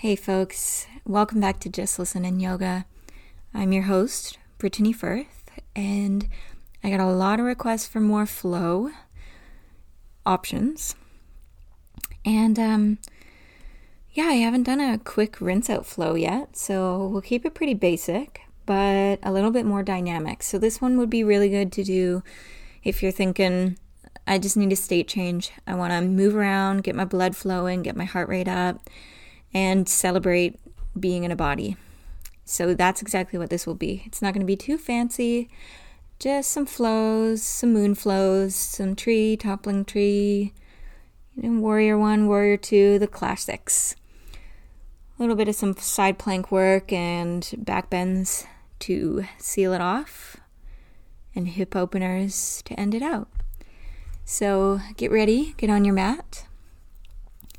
Hey, folks, welcome back to Just Listen and Yoga. I'm your host, Brittany Firth, and I got a lot of requests for more flow options. And, um, yeah, I haven't done a quick rinse out flow yet, so we'll keep it pretty basic, but a little bit more dynamic. So, this one would be really good to do if you're thinking, I just need a state change. I want to move around, get my blood flowing, get my heart rate up and celebrate being in a body. So that's exactly what this will be. It's not going to be too fancy, just some flows, some moon flows, some tree, toppling tree, you know, warrior one, warrior two, the classics. A little bit of some side plank work and back bends to seal it off, and hip openers to end it out. So get ready, get on your mat,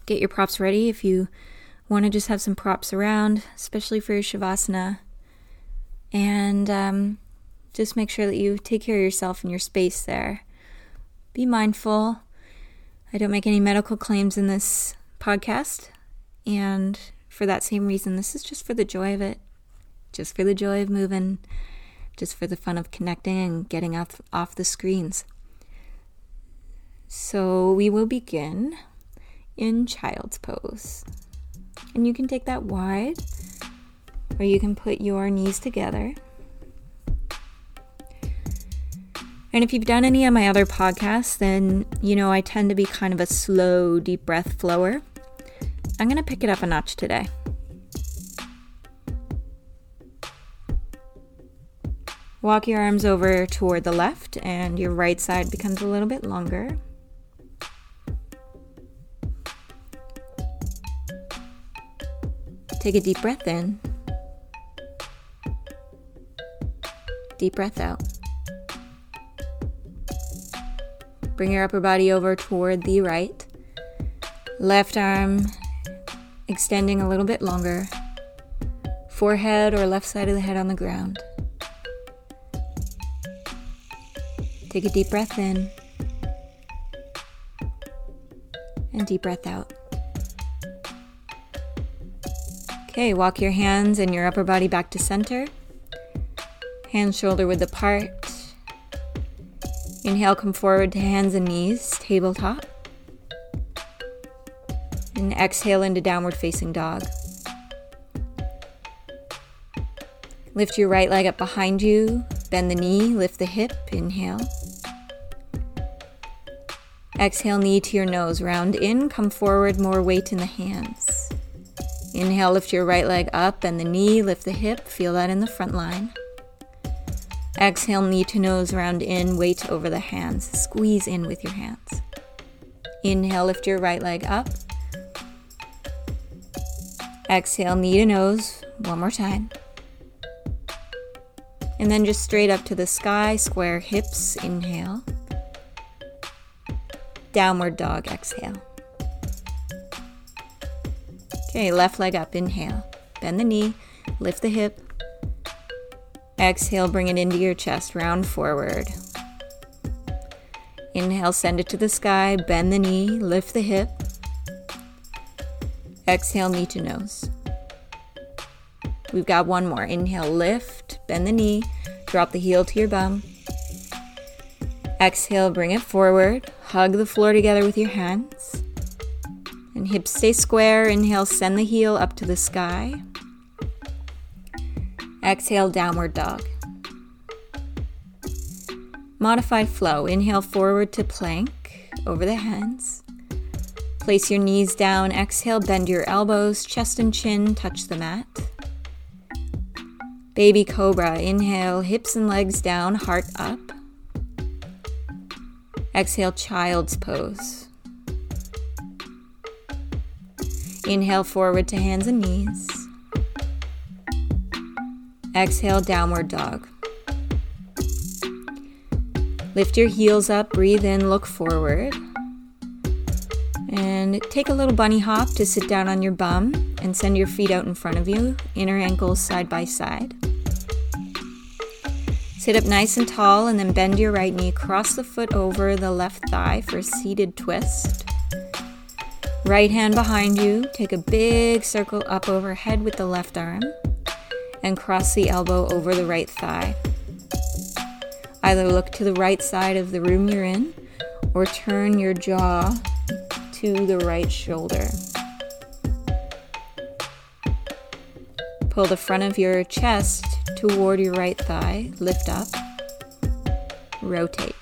get your props ready if you want to just have some props around, especially for your Shavasana. And um, just make sure that you take care of yourself and your space there. Be mindful. I don't make any medical claims in this podcast. And for that same reason, this is just for the joy of it, just for the joy of moving, just for the fun of connecting and getting off, off the screens. So we will begin in child's pose. And you can take that wide, or you can put your knees together. And if you've done any of my other podcasts, then you know I tend to be kind of a slow, deep breath flower. I'm going to pick it up a notch today. Walk your arms over toward the left, and your right side becomes a little bit longer. Take a deep breath in. Deep breath out. Bring your upper body over toward the right. Left arm extending a little bit longer. Forehead or left side of the head on the ground. Take a deep breath in. And deep breath out. Okay, walk your hands and your upper body back to center. Hands shoulder width apart. Inhale, come forward to hands and knees, tabletop. And exhale into downward facing dog. Lift your right leg up behind you, bend the knee, lift the hip, inhale. Exhale, knee to your nose, round in, come forward, more weight in the hands. Inhale, lift your right leg up and the knee, lift the hip, feel that in the front line. Exhale, knee to nose, round in, weight over the hands. Squeeze in with your hands. Inhale, lift your right leg up. Exhale, knee to nose, one more time. And then just straight up to the sky, square hips, inhale. Downward dog, exhale. Okay, left leg up, inhale. Bend the knee, lift the hip. Exhale, bring it into your chest, round forward. Inhale, send it to the sky, bend the knee, lift the hip. Exhale, knee to nose. We've got one more. Inhale, lift, bend the knee, drop the heel to your bum. Exhale, bring it forward, hug the floor together with your hands. And hips stay square. Inhale, send the heel up to the sky. Exhale, downward dog. Modified flow. Inhale forward to plank over the hands. Place your knees down. Exhale, bend your elbows, chest and chin touch the mat. Baby cobra. Inhale, hips and legs down, heart up. Exhale, child's pose. Inhale forward to hands and knees. Exhale, downward dog. Lift your heels up, breathe in, look forward. And take a little bunny hop to sit down on your bum and send your feet out in front of you, inner ankles side by side. Sit up nice and tall and then bend your right knee, cross the foot over the left thigh for a seated twist. Right hand behind you, take a big circle up overhead with the left arm and cross the elbow over the right thigh. Either look to the right side of the room you're in or turn your jaw to the right shoulder. Pull the front of your chest toward your right thigh, lift up, rotate.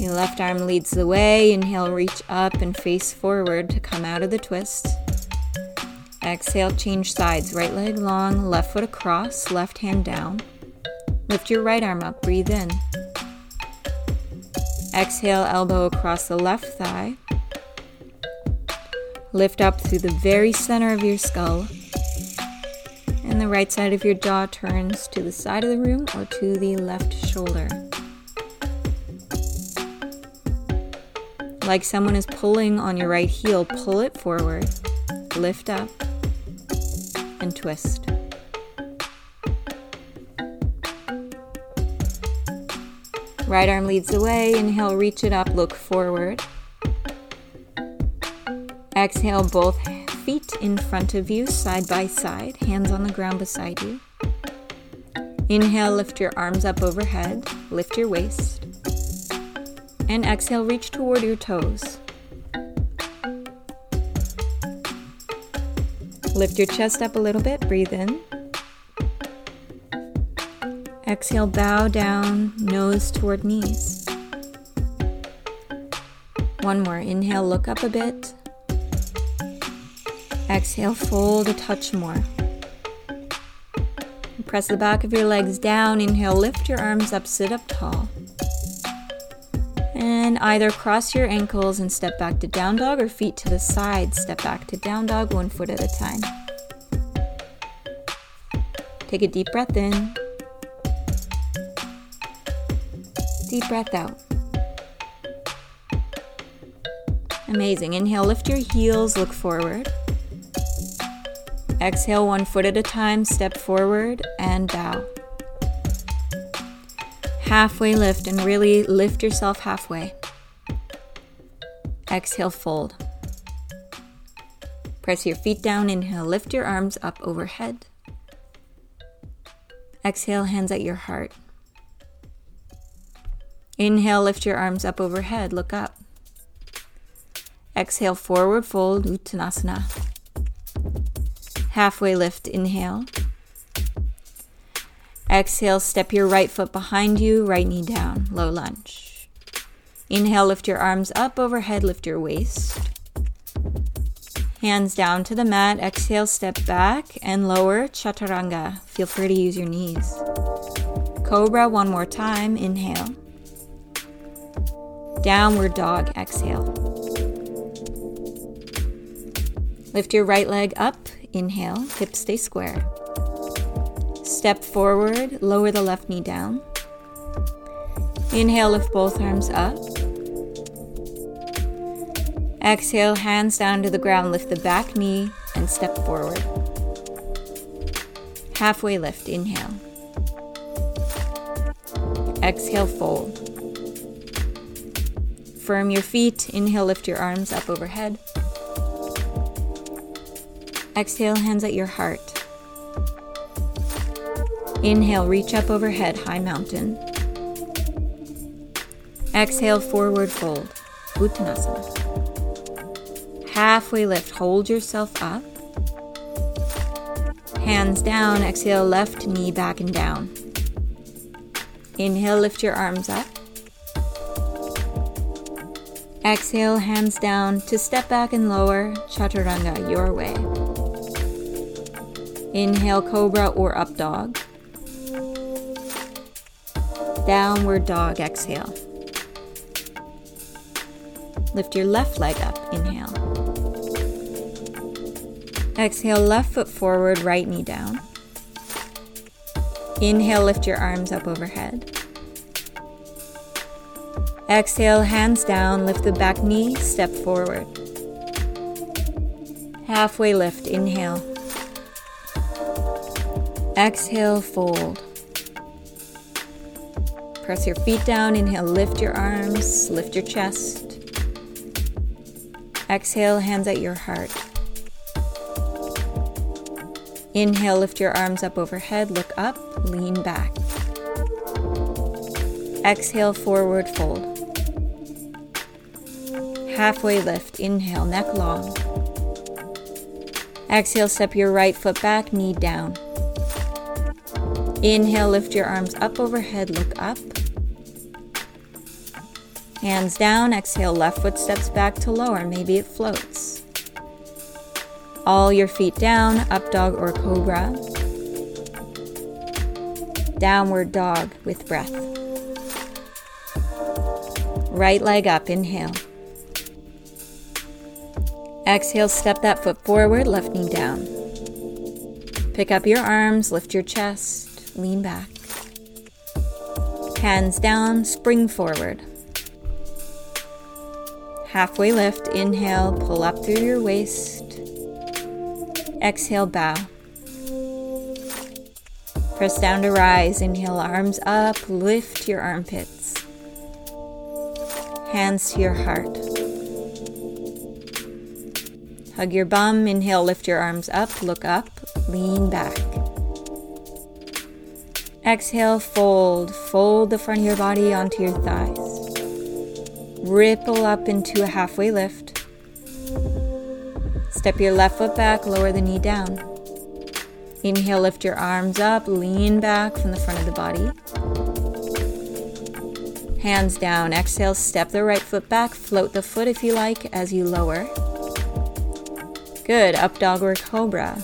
Your left arm leads the way. Inhale, reach up and face forward to come out of the twist. Exhale, change sides. Right leg long, left foot across, left hand down. Lift your right arm up, breathe in. Exhale, elbow across the left thigh. Lift up through the very center of your skull. And the right side of your jaw turns to the side of the room or to the left shoulder. Like someone is pulling on your right heel, pull it forward, lift up, and twist. Right arm leads the way. Inhale, reach it up, look forward. Exhale, both feet in front of you, side by side, hands on the ground beside you. Inhale, lift your arms up overhead, lift your waist and exhale, reach toward your toes. Lift your chest up a little bit, breathe in. Exhale, bow down, nose toward knees. One more. Inhale, look up a bit. Exhale, fold a touch more. Press the back of your legs down. Inhale, lift your arms up, sit up tall. Either cross your ankles and step back to down dog or feet to the side, step back to down dog one foot at a time. Take a deep breath in. Deep breath out. Amazing. Inhale, lift your heels, look forward. Exhale, one foot at a time, step forward and bow halfway lift and really lift yourself halfway. Exhale, fold. Press your feet down. Inhale, lift your arms up overhead. Exhale, hands at your heart. Inhale, lift your arms up overhead. Look up. Exhale, forward fold, Uttanasana. Halfway lift, inhale. Exhale, step your right foot behind you, right knee down, low lunge. Inhale, lift your arms up overhead, lift your waist. Hands down to the mat. Exhale, step back and lower chaturanga. Feel free to use your knees. Cobra, one more time. Inhale. Downward dog. Exhale. Lift your right leg up. Inhale. Hips stay square. Step forward, lower the left knee down. Inhale, lift both arms up. Exhale, hands down to the ground, lift the back knee and step forward. Halfway lift, inhale. Exhale, fold. Firm your feet. Inhale, lift your arms up overhead. Exhale, hands at your heart. Inhale, reach up overhead, high mountain. Exhale, forward fold, Uttanasana. Halfway lift, hold yourself up. Hands down, exhale, left knee back and down. Inhale, lift your arms up. Exhale, hands down to step back and lower, chaturanga, your way. Inhale, cobra or up dog. Downward dog, exhale. Lift your left leg up, inhale. Exhale, left foot forward, right knee down. Inhale, lift your arms up overhead. Exhale, hands down, lift the back knee, step forward. Halfway lift, inhale. Exhale, fold. Press your feet down. Inhale, lift your arms, lift your chest. Exhale, hands at your heart. Inhale, lift your arms up overhead, look up, lean back. Exhale, forward fold. Halfway lift, inhale, neck long. Exhale, step your right foot back, knee down. Inhale, lift your arms up overhead, look up. Hands down, exhale, left foot steps back to lower, maybe it floats. All your feet down, up dog or cobra. Downward dog with breath. Right leg up, inhale. Exhale, step that foot forward, left knee down. Pick up your arms, lift your chest, lean back. Hands down, spring forward. Halfway lift, inhale, pull up through your waist. Exhale, bow. Press down to rise. Inhale, arms up, lift your armpits. Hands to your heart. Hug your bum. Inhale, lift your arms up, look up, lean back. Exhale, fold. Fold the front of your body onto your thighs. Ripple up into a halfway lift. Step your left foot back, lower the knee down. Inhale, lift your arms up, lean back from the front of the body. Hands down. Exhale, step the right foot back, float the foot if you like as you lower. Good. Up dog or cobra.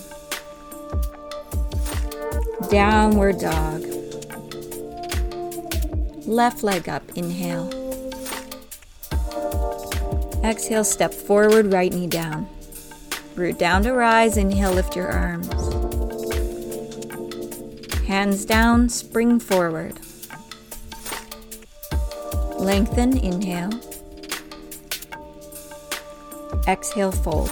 Downward dog. Left leg up. Inhale. Exhale, step forward, right knee down. Root down to rise. Inhale, lift your arms. Hands down, spring forward. Lengthen, inhale. Exhale, fold.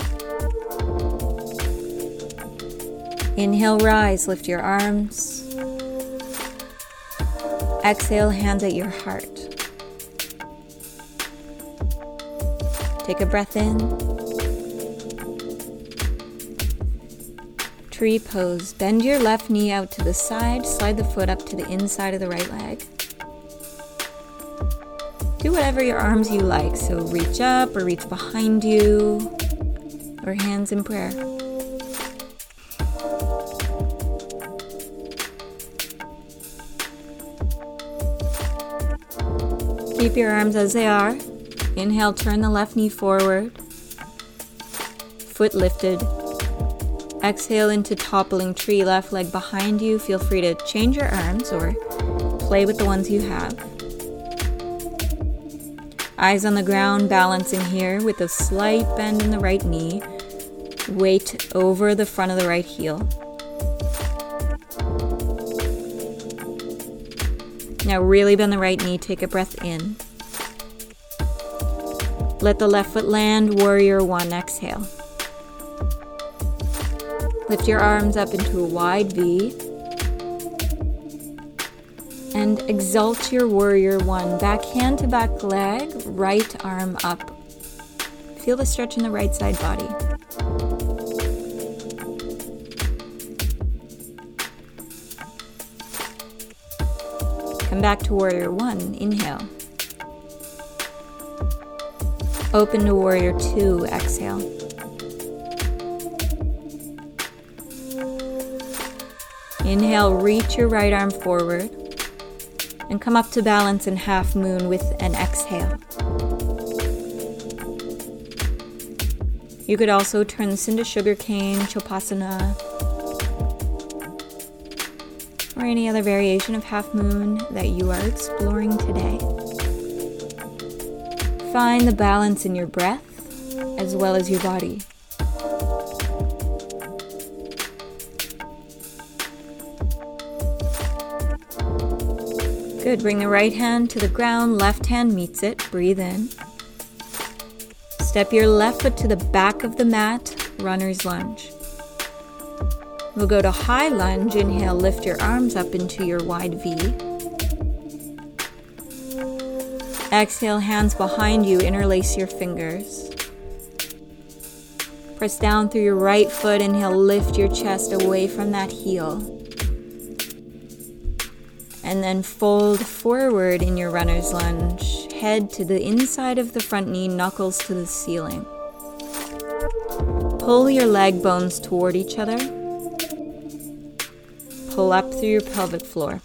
Inhale, rise, lift your arms. Exhale, hands at your heart. Take a breath in. Pose. Bend your left knee out to the side, slide the foot up to the inside of the right leg. Do whatever your arms you like, so reach up or reach behind you, or hands in prayer. Keep your arms as they are. Inhale, turn the left knee forward. Foot lifted. Exhale into toppling tree, left leg behind you. Feel free to change your arms or play with the ones you have. Eyes on the ground, balancing here with a slight bend in the right knee. Weight over the front of the right heel. Now, really bend the right knee. Take a breath in. Let the left foot land, warrior one, exhale. Lift your arms up into a wide V. And exalt your warrior one. Back hand to back leg, right arm up. Feel the stretch in the right side body. Come back to warrior one. Inhale. Open to warrior two, exhale. Inhale, reach your right arm forward and come up to balance in half moon with an exhale. You could also turn this into sugarcane, chapasana, or any other variation of half moon that you are exploring today. Find the balance in your breath as well as your body. Good. Bring the right hand to the ground, left hand meets it. Breathe in. Step your left foot to the back of the mat, runner's lunge. We'll go to high lunge. Inhale, lift your arms up into your wide V. Exhale, hands behind you, interlace your fingers. Press down through your right foot. Inhale, lift your chest away from that heel. And then fold forward in your runner's lunge. Head to the inside of the front knee, knuckles to the ceiling. Pull your leg bones toward each other. Pull up through your pelvic floor.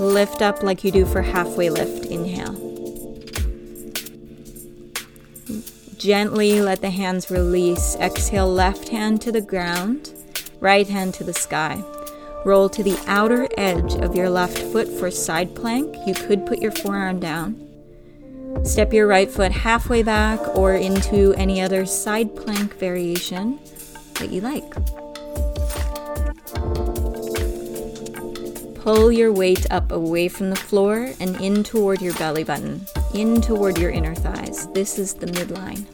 Lift up like you do for halfway lift. Inhale. Gently let the hands release. Exhale, left hand to the ground, right hand to the sky. Roll to the outer edge of your left foot for side plank. You could put your forearm down. Step your right foot halfway back or into any other side plank variation that you like. Pull your weight up away from the floor and in toward your belly button, in toward your inner thighs. This is the midline.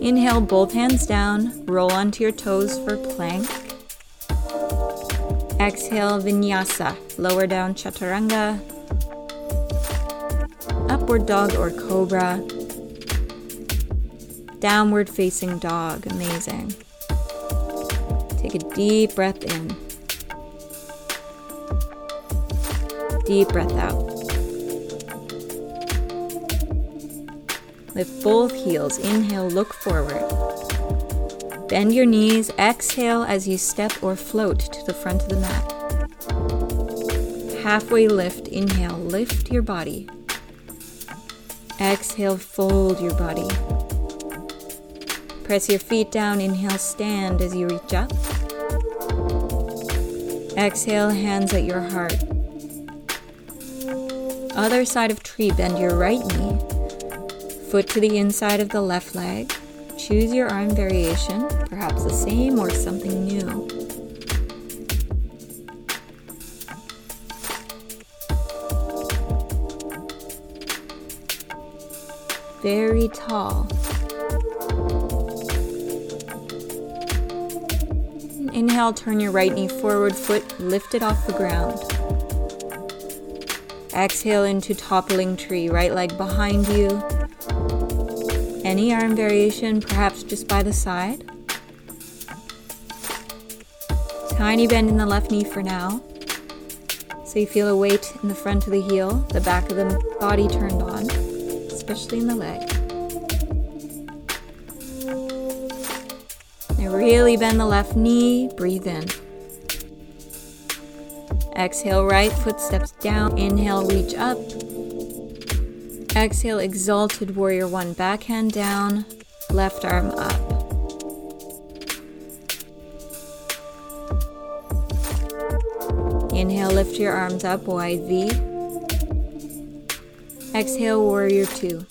Inhale, both hands down, roll onto your toes for plank. Exhale, vinyasa, lower down chaturanga, upward dog or cobra, downward facing dog, amazing. Take a deep breath in, deep breath out. Lift both heels, inhale, look forward. Bend your knees, exhale as you step or float to the front of the mat. Halfway lift, inhale, lift your body. Exhale, fold your body. Press your feet down, inhale, stand as you reach up. Exhale, hands at your heart. Other side of tree, bend your right knee. Foot to the inside of the left leg. Choose your arm variation, perhaps the same or something new. Very tall. Inhale, turn your right knee forward, foot lifted off the ground. Exhale into toppling tree, right leg behind you, any arm variation, perhaps just by the side. Tiny bend in the left knee for now. So you feel a weight in the front of the heel, the back of the body turned on, especially in the leg. Now really bend the left knee, breathe in. Exhale, right foot steps down. Inhale, reach up. Exhale, exalted warrior one. Backhand down, left arm up. Inhale, lift your arms up, wide V. Exhale, warrior two.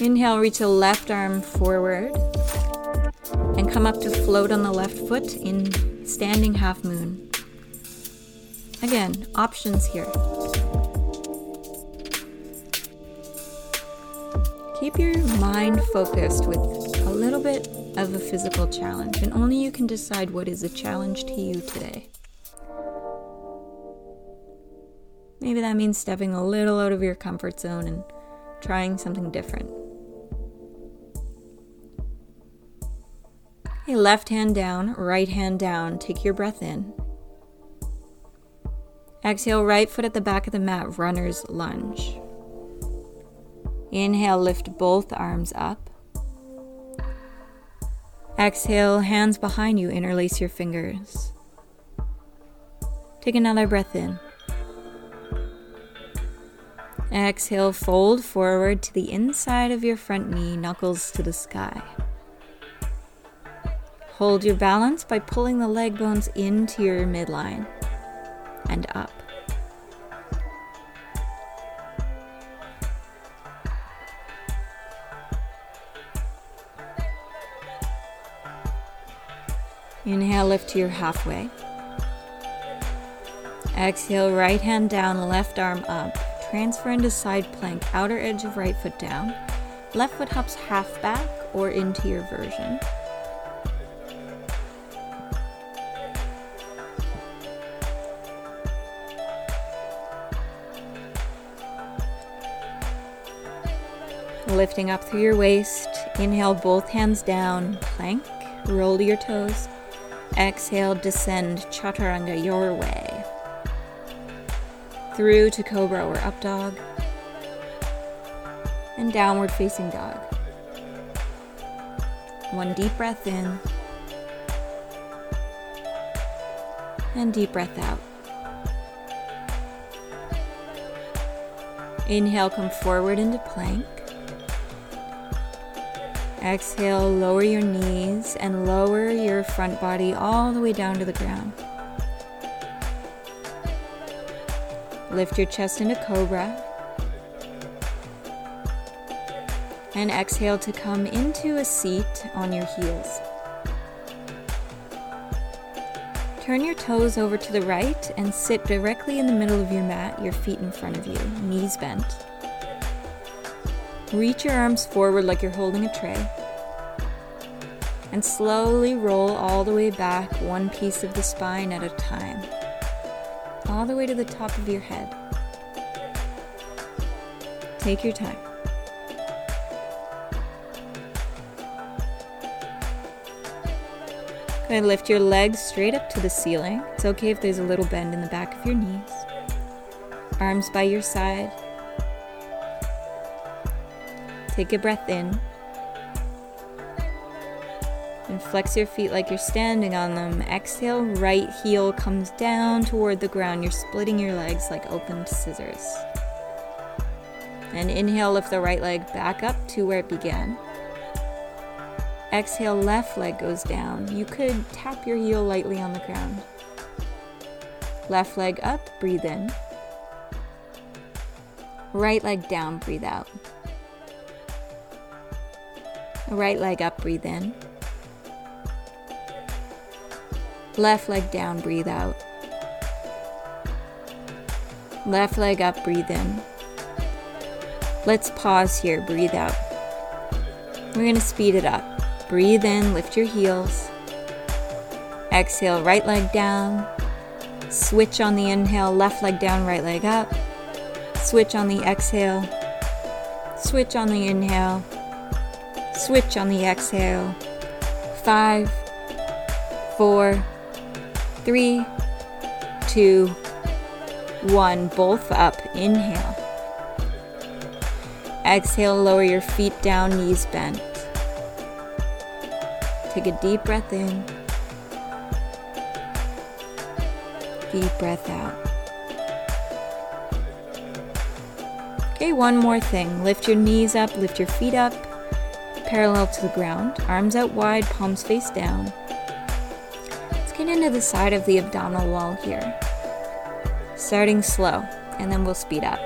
Inhale, reach the left arm forward and come up to float on the left foot in standing half moon. Again, options here. Keep your mind focused with a little bit of a physical challenge, and only you can decide what is a challenge to you today. Maybe that means stepping a little out of your comfort zone and trying something different. Left hand down, right hand down. Take your breath in. Exhale, right foot at the back of the mat, runner's lunge. Inhale, lift both arms up. Exhale, hands behind you, interlace your fingers. Take another breath in. Exhale, fold forward to the inside of your front knee, knuckles to the sky. Hold your balance by pulling the leg bones into your midline and up. Inhale, lift to your halfway. Exhale, right hand down, left arm up. Transfer into side plank, outer edge of right foot down. Left foot hops half back or into your version. Lifting up through your waist, inhale both hands down, plank, roll to your toes. Exhale, descend chaturanga your way. Through to cobra or up dog. And downward facing dog. One deep breath in. And deep breath out. Inhale, come forward into plank. Exhale, lower your knees and lower your front body all the way down to the ground. Lift your chest into cobra. And exhale to come into a seat on your heels. Turn your toes over to the right and sit directly in the middle of your mat, your feet in front of you, knees bent. Reach your arms forward like you're holding a tray. And slowly roll all the way back, one piece of the spine at a time, all the way to the top of your head. Take your time. Go lift your legs straight up to the ceiling. It's okay if there's a little bend in the back of your knees. Arms by your side, Take a breath in. And flex your feet like you're standing on them. Exhale, right heel comes down toward the ground. You're splitting your legs like opened scissors. And inhale, lift the right leg back up to where it began. Exhale, left leg goes down. You could tap your heel lightly on the ground. Left leg up, breathe in. Right leg down, breathe out. Right leg up, breathe in. Left leg down, breathe out. Left leg up, breathe in. Let's pause here, breathe out. We're going to speed it up. Breathe in, lift your heels. Exhale, right leg down. Switch on the inhale, left leg down, right leg up. Switch on the exhale. Switch on the inhale. Switch on the exhale. Five, four, three, two, one. Both up. Inhale. Exhale, lower your feet down, knees bent. Take a deep breath in. Deep breath out. Okay, one more thing. Lift your knees up, lift your feet up parallel to the ground, arms out wide, palms face down. Let's get into the side of the abdominal wall here. Starting slow, and then we'll speed up.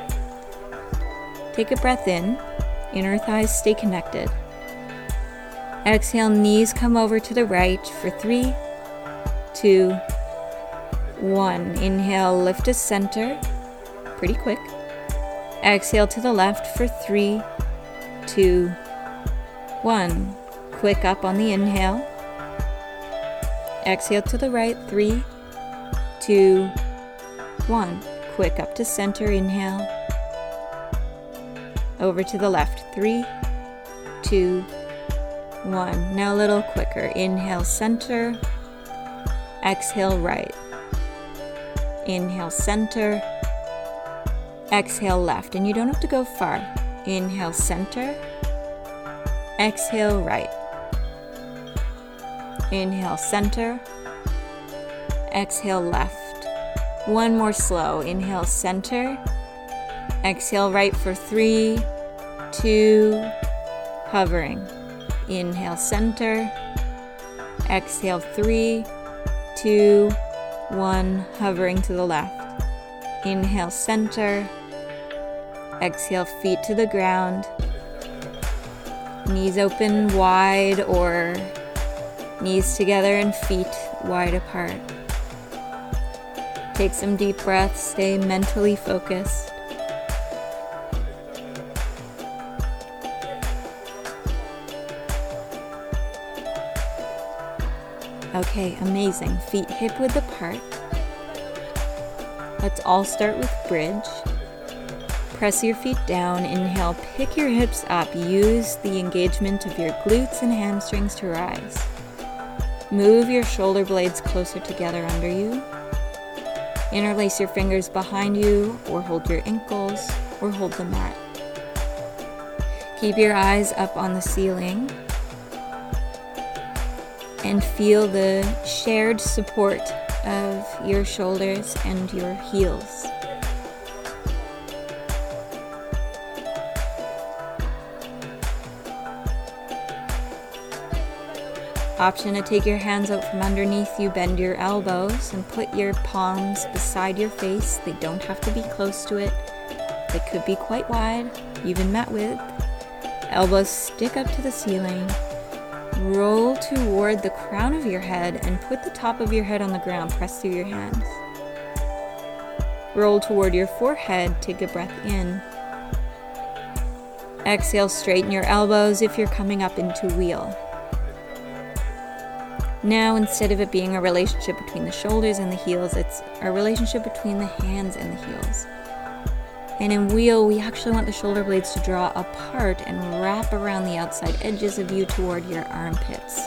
Take a breath in, inner thighs stay connected. Exhale, knees come over to the right for three, two, one. Inhale, lift to center, pretty quick. Exhale to the left for three, two, one, quick up on the inhale. Exhale to the right. Three, two, one. Quick up to center. Inhale. Over to the left. Three, two, one. Now a little quicker. Inhale, center. Exhale, right. Inhale, center. Exhale, left. And you don't have to go far. Inhale, center. Exhale, right. Inhale, center. Exhale, left. One more slow. Inhale, center. Exhale, right for three, two, hovering. Inhale, center. Exhale, three, two, one, hovering to the left. Inhale, center. Exhale, feet to the ground knees open wide or knees together and feet wide apart. Take some deep breaths, stay mentally focused. Okay, amazing. Feet hip width apart. Let's all start with bridge. Press your feet down. Inhale, pick your hips up. Use the engagement of your glutes and hamstrings to rise. Move your shoulder blades closer together under you. Interlace your fingers behind you, or hold your ankles, or hold the mat. Keep your eyes up on the ceiling and feel the shared support of your shoulders and your heels. Option to take your hands out from underneath you, bend your elbows, and put your palms beside your face. They don't have to be close to it, they could be quite wide, even met with. Elbows stick up to the ceiling. Roll toward the crown of your head and put the top of your head on the ground. Press through your hands. Roll toward your forehead. Take a breath in. Exhale, straighten your elbows if you're coming up into wheel. Now, instead of it being a relationship between the shoulders and the heels, it's a relationship between the hands and the heels. And in wheel, we actually want the shoulder blades to draw apart and wrap around the outside edges of you toward your armpits.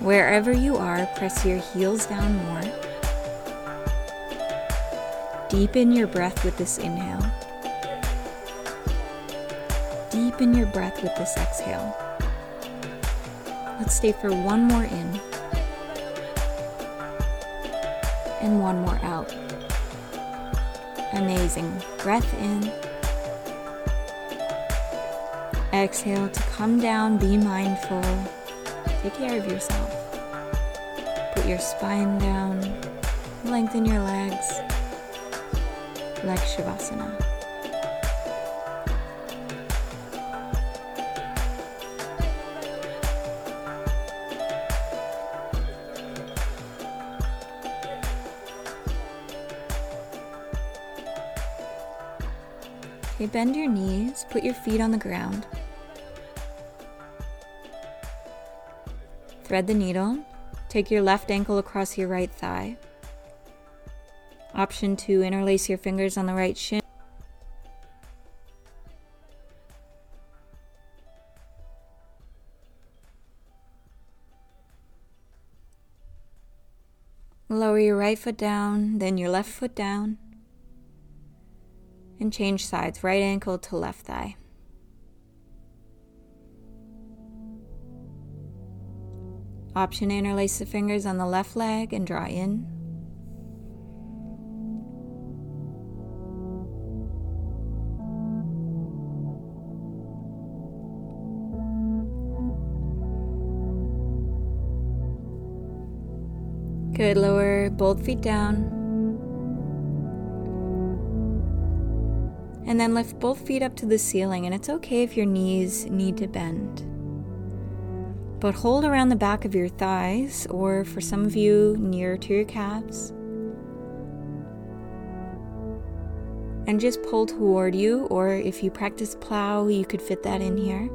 Wherever you are, press your heels down more. Deepen your breath with this inhale. Deepen your breath with this exhale. Let's stay for one more in and one more out. Amazing. Breath in. Exhale to come down, be mindful. Take care of yourself. Put your spine down, lengthen your legs like Shavasana. Okay, bend your knees, put your feet on the ground. Thread the needle. Take your left ankle across your right thigh. Option two, interlace your fingers on the right shin. Lower your right foot down, then your left foot down and change sides right ankle to left thigh. Option interlace the fingers on the left leg and draw in. Good, lower both feet down. And then lift both feet up to the ceiling, and it's okay if your knees need to bend. But hold around the back of your thighs, or for some of you, near to your calves. And just pull toward you, or if you practice plow, you could fit that in here.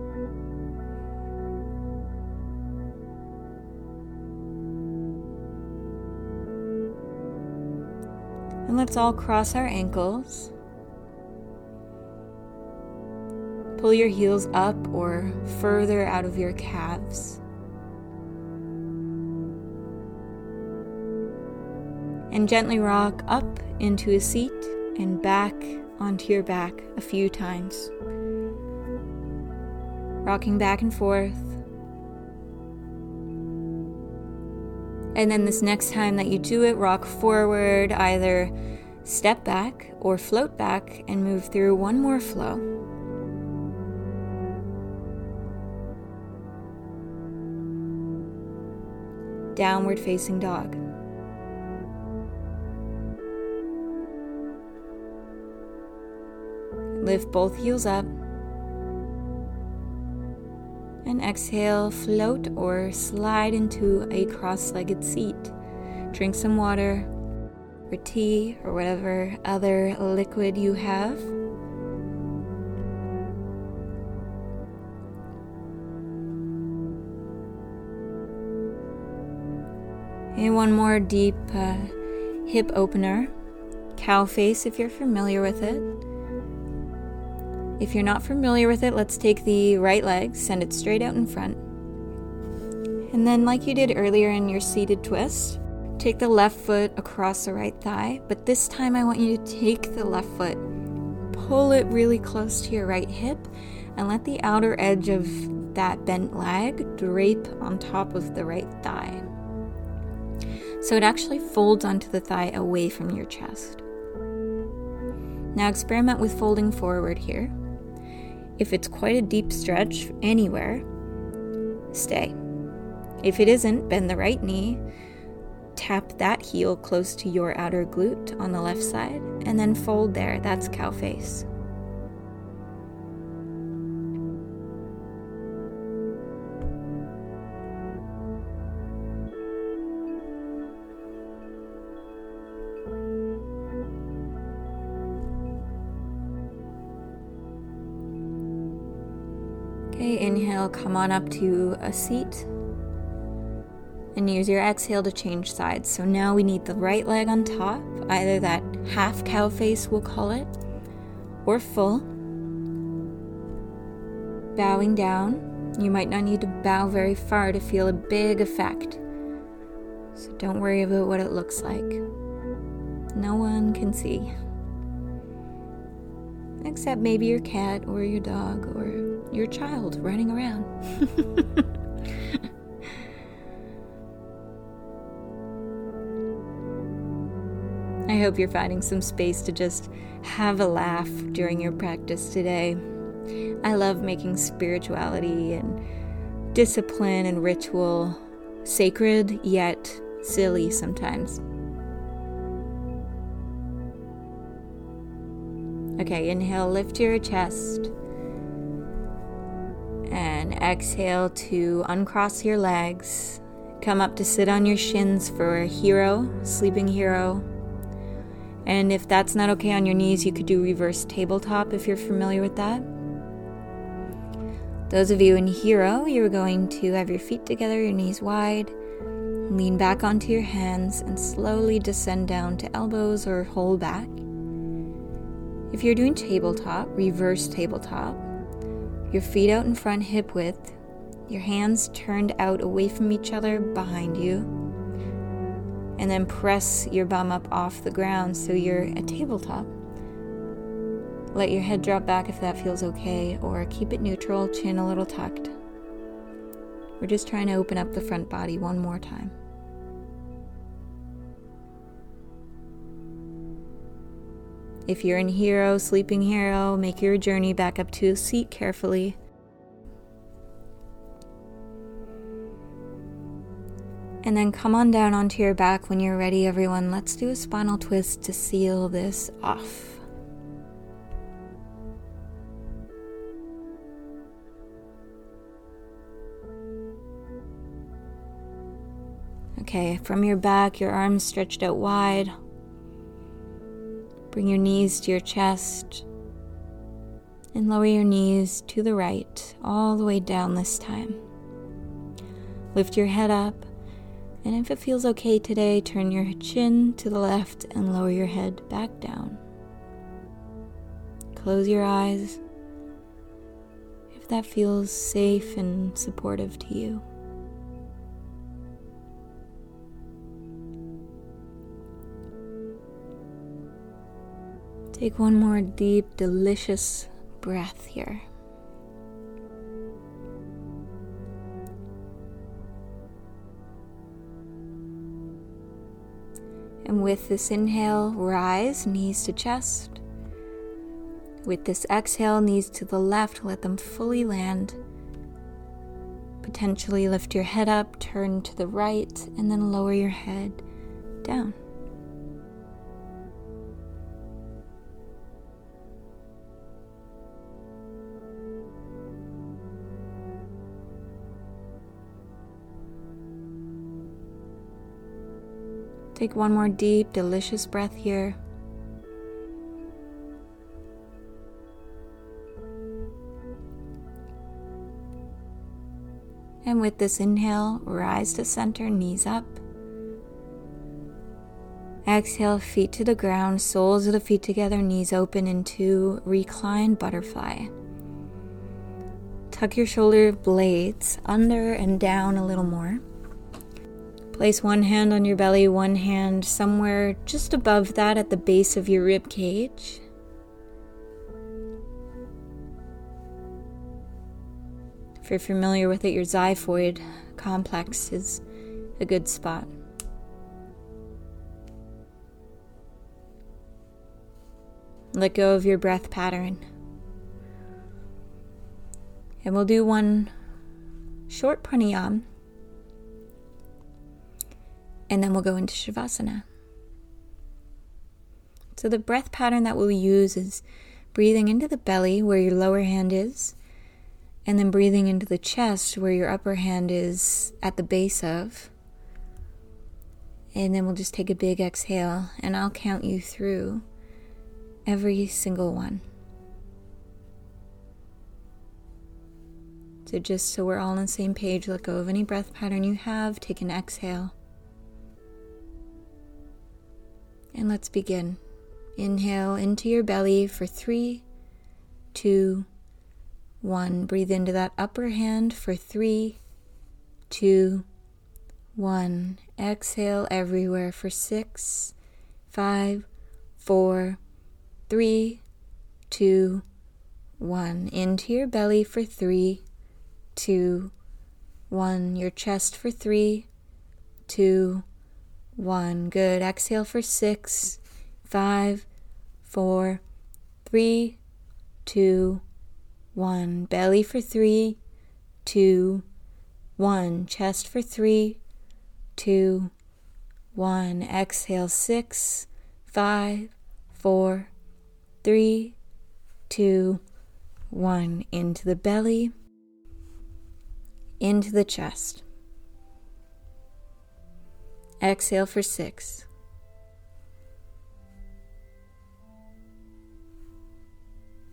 And let's all cross our ankles. Pull your heels up or further out of your calves. And gently rock up into a seat and back onto your back a few times. Rocking back and forth. And then this next time that you do it, rock forward, either step back or float back and move through one more flow. Downward facing dog. Lift both heels up. And exhale, float or slide into a cross legged seat. Drink some water or tea or whatever other liquid you have. One more deep uh, hip opener. Cow face if you're familiar with it. If you're not familiar with it, let's take the right leg, send it straight out in front. And then, like you did earlier in your seated twist, take the left foot across the right thigh. But this time, I want you to take the left foot, pull it really close to your right hip, and let the outer edge of that bent leg drape on top of the right thigh. So it actually folds onto the thigh away from your chest. Now experiment with folding forward here. If it's quite a deep stretch anywhere, stay. If it isn't, bend the right knee, tap that heel close to your outer glute on the left side, and then fold there. That's cow face. Come on up to a seat. And use your exhale to change sides. So now we need the right leg on top, either that half cow face, we'll call it, or full. Bowing down. You might not need to bow very far to feel a big effect. So don't worry about what it looks like. No one can see. Except maybe your cat or your dog or your child running around. I hope you're finding some space to just have a laugh during your practice today. I love making spirituality and discipline and ritual sacred yet silly sometimes. Okay, inhale, lift your chest exhale to uncross your legs. Come up to sit on your shins for a hero, sleeping hero. And if that's not okay on your knees, you could do reverse tabletop if you're familiar with that. Those of you in hero, you're going to have your feet together, your knees wide, lean back onto your hands, and slowly descend down to elbows or hold back. If you're doing tabletop, reverse tabletop, your feet out in front, hip width, your hands turned out away from each other behind you, and then press your bum up off the ground so you're at tabletop. Let your head drop back if that feels okay, or keep it neutral, chin a little tucked. We're just trying to open up the front body one more time. If you're in Hero, Sleeping Hero, make your journey back up to a seat carefully. And then come on down onto your back when you're ready, everyone. Let's do a spinal twist to seal this off. Okay, from your back, your arms stretched out wide, Bring your knees to your chest and lower your knees to the right, all the way down this time. Lift your head up, and if it feels okay today, turn your chin to the left and lower your head back down. Close your eyes if that feels safe and supportive to you. Take one more deep, delicious breath here. And with this inhale, rise, knees to chest. With this exhale, knees to the left, let them fully land. Potentially lift your head up, turn to the right, and then lower your head down. Take one more deep, delicious breath here. And with this inhale, rise to center, knees up. Exhale, feet to the ground, soles of the feet together, knees open into reclined butterfly. Tuck your shoulder blades under and down a little more. Place one hand on your belly, one hand somewhere just above that at the base of your rib cage. If you're familiar with it, your xiphoid complex is a good spot. Let go of your breath pattern. And we'll do one short pranayam. And then we'll go into Shavasana. So, the breath pattern that we'll use is breathing into the belly where your lower hand is, and then breathing into the chest where your upper hand is at the base of. And then we'll just take a big exhale, and I'll count you through every single one. So, just so we're all on the same page, let go of any breath pattern you have, take an exhale. And let's begin. Inhale into your belly for three, two, one. Breathe into that upper hand for three, two, one. Exhale everywhere for six, five, four, three, two, one. Into your belly for three, two, one. Your chest for three, two, one. Good. Exhale for six, five, four, three, two, one. Belly for three, two, one. Chest for three, two, one. Exhale six, five, four, three, two, one. Into the belly, into the chest. Exhale for six.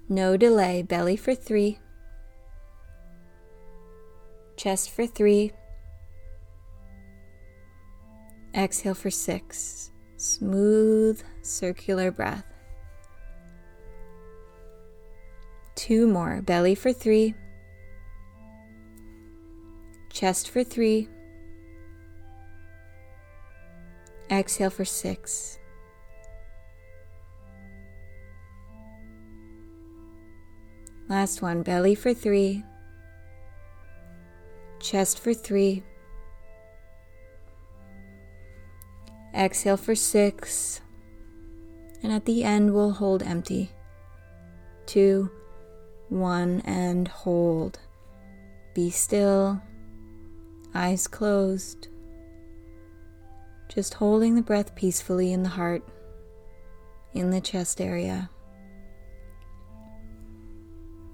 No delay, belly for three, chest for three. Exhale for six. Smooth circular breath. Two more. Belly for three. Chest for three. Exhale for six. Last one. Belly for three. Chest for three. Exhale for six. And at the end, we'll hold empty. Two one, and hold. Be still, eyes closed. Just holding the breath peacefully in the heart, in the chest area.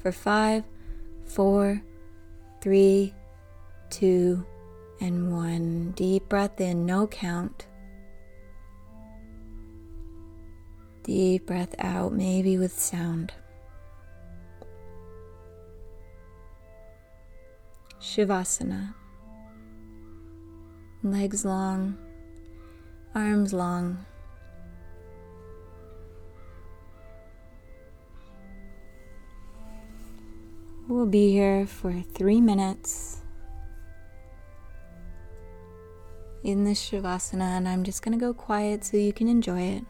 For five, four, three, two, and one. Deep breath in, no count. Deep breath out, maybe with sound. Shavasana. Legs long, arms long. We'll be here for three minutes in this Shavasana, and I'm just going to go quiet so you can enjoy it.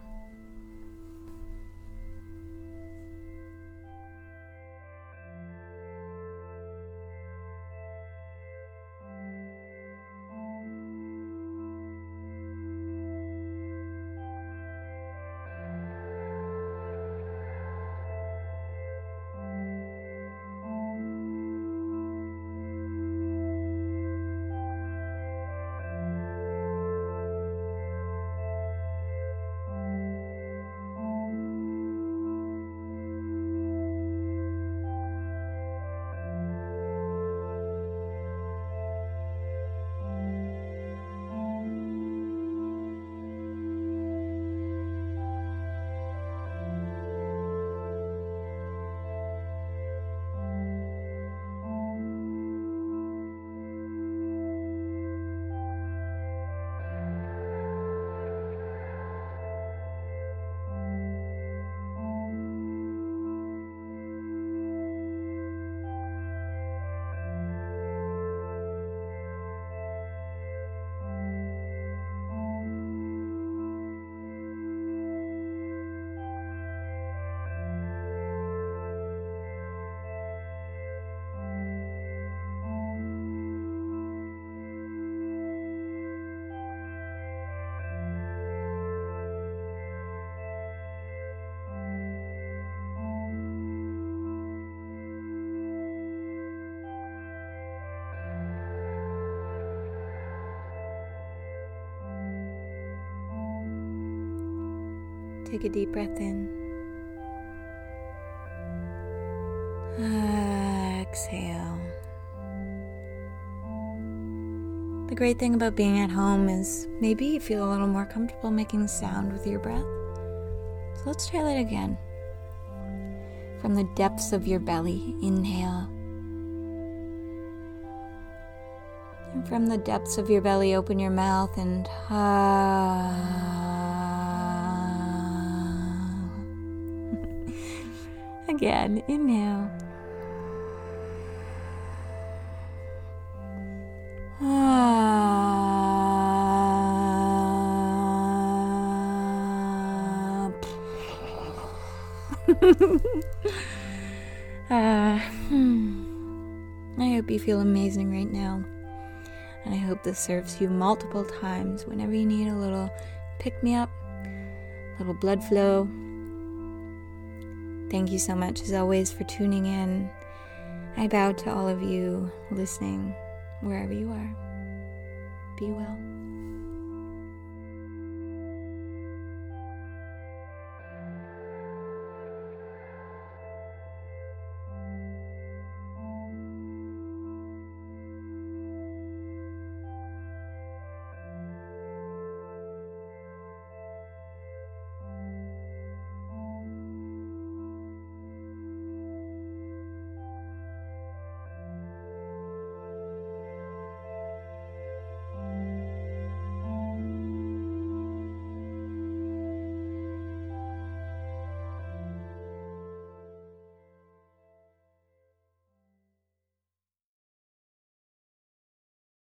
Take a deep breath in. Exhale. The great thing about being at home is maybe you feel a little more comfortable making sound with your breath. So let's try that again. From the depths of your belly, inhale. And from the depths of your belly, open your mouth and Again, inhale. uh, hmm. I hope you feel amazing right now. And I hope this serves you multiple times whenever you need a little pick me up, little blood flow. Thank you so much, as always, for tuning in. I bow to all of you listening wherever you are. Be well.